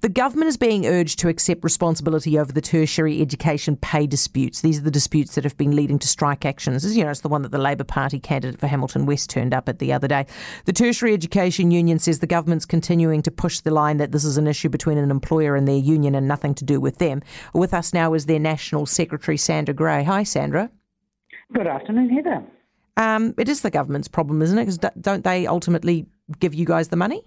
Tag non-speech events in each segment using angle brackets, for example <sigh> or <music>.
The government is being urged to accept responsibility over the tertiary education pay disputes. These are the disputes that have been leading to strike actions. You know, it's the one that the Labour Party candidate for Hamilton West turned up at the other day. The Tertiary Education Union says the government's continuing to push the line that this is an issue between an employer and their union and nothing to do with them. With us now is their National Secretary, Sandra Gray. Hi, Sandra. Good afternoon, Heather. Um, it is the government's problem, isn't it? Because don't they ultimately give you guys the money?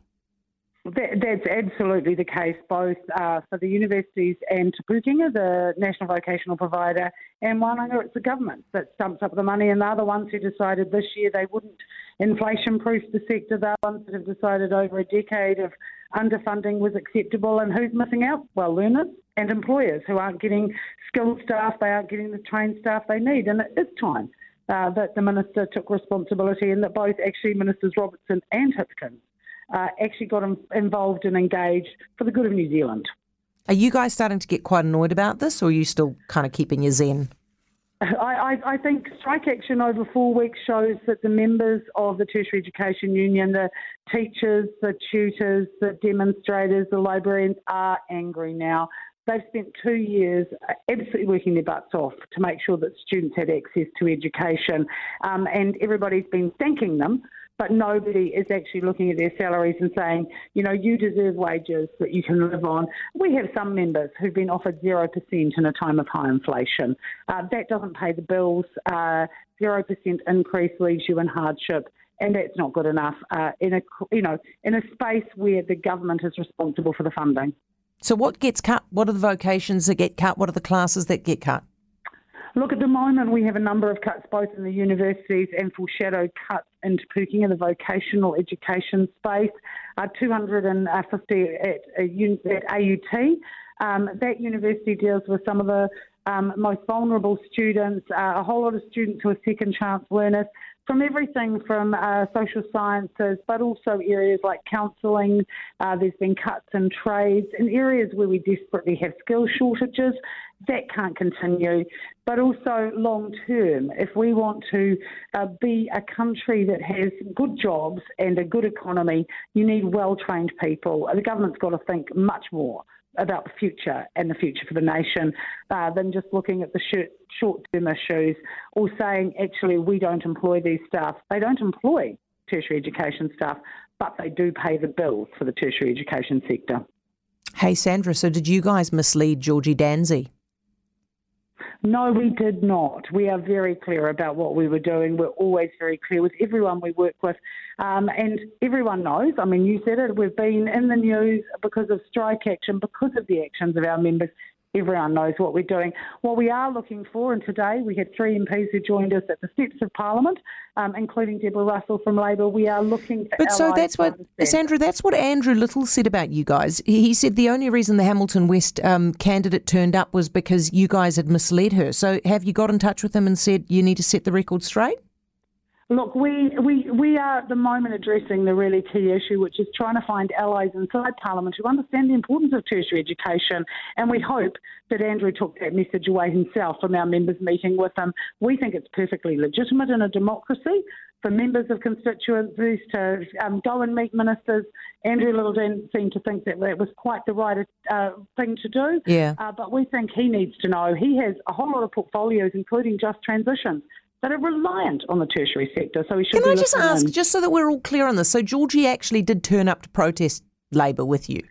That, that's absolutely the case, both uh, for the universities and Te the national vocational provider, and Wānanga, it's the government that stumps up the money, and they're the ones who decided this year they wouldn't inflation-proof the sector. They're the ones that have decided over a decade of underfunding was acceptable, and who's missing out? Well, learners and employers who aren't getting skilled staff, they aren't getting the trained staff they need, and it is time. Uh, that the minister took responsibility and that both actually Ministers Robertson and Hipkins uh, actually got involved and engaged for the good of New Zealand. Are you guys starting to get quite annoyed about this, or are you still kind of keeping your zen? <laughs> I, I, I, think strike action over four weeks shows that the members of the Tertiary Education Union, the teachers, the tutors, the demonstrators, the librarians are angry now. They've spent two years absolutely working their butts off to make sure that students had access to education, um, and everybody's been thanking them but nobody is actually looking at their salaries and saying, you know, you deserve wages that you can live on. We have some members who've been offered 0% in a time of high inflation. Uh, that doesn't pay the bills. Uh, 0% increase leaves you in hardship. And that's not good enough uh, in a you know in a space where the government is responsible for the funding. So what gets cut? What are the vocations that get cut? What are the classes that get cut? Look, at the moment we have a number of cuts both in the universities and foreshadowed cuts into Pūkenga in the vocational education space. Uh, 250 at, at AUT. Um, that university deals with some of the um, most vulnerable students, uh, a whole lot of students who are second chance learners from everything from uh, social sciences, but also areas like counselling. Uh, there's been cuts in trades, in areas where we desperately have skill shortages. That can't continue. But also long term, if we want to uh, be a country that has good jobs and a good economy, you need well trained people. The government's got to think much more about the future and the future for the nation uh, than just looking at the short term issues or saying, actually, we don't employ these staff. They don't employ tertiary education staff, but they do pay the bills for the tertiary education sector. Hey, Sandra, so did you guys mislead Georgie Dansey? No, we did not. We are very clear about what we were doing. We're always very clear with everyone we work with. Um, and everyone knows, I mean, you said it, we've been in the news because of strike action, because of the actions of our members everyone knows what we're doing. What we are looking for, and today we had three MPs who joined us at the steps of Parliament, um, including Deborah Russell from Labor. We are looking for. But so that's what, Sandra, that's what Andrew Little said about you guys. He said the only reason the Hamilton West um, candidate turned up was because you guys had misled her. So have you got in touch with him and said you need to set the record straight? Look, we, we, we are at the moment addressing the really key issue, which is trying to find allies inside Parliament who understand the importance of tertiary education. And we hope that Andrew took that message away himself from our members' meeting with him. We think it's perfectly legitimate in a democracy for members of constituencies to um, go and meet ministers. Andrew Little didn't seem to think that that was quite the right uh, thing to do. Yeah. Uh, but we think he needs to know. He has a whole lot of portfolios, including just transitions that are reliant on the tertiary sector. So we should. Can I just ask, in. just so that we're all clear on this? So Georgie actually did turn up to protest Labor with you.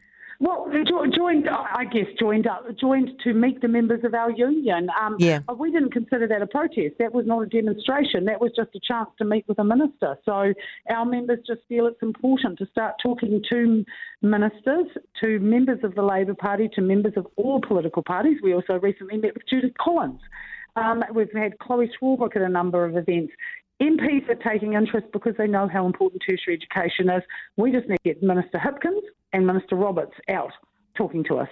Well, joined, I guess, joined up, joined to meet the members of our union. Um, yeah. We didn't consider that a protest. That was not a demonstration. That was just a chance to meet with a minister. So our members just feel it's important to start talking to ministers, to members of the Labor Party, to members of all political parties. We also recently met with Judith Collins. Um, we've had Chloe Swarbrick at a number of events. MPs are taking interest because they know how important tertiary education is. We just need to get Minister Hipkins and Minister Roberts out talking to us.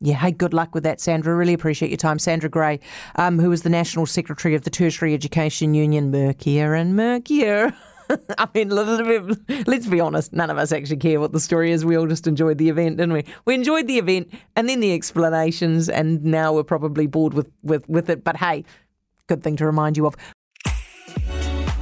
Yeah, hey, good luck with that, Sandra. Really appreciate your time. Sandra Gray, um, who is the National Secretary of the Tertiary Education Union, murkier and murkier. <laughs> <laughs> I mean, let's be honest, none of us actually care what the story is. We all just enjoyed the event, didn't we? We enjoyed the event and then the explanations, and now we're probably bored with, with, with it. But hey, good thing to remind you of.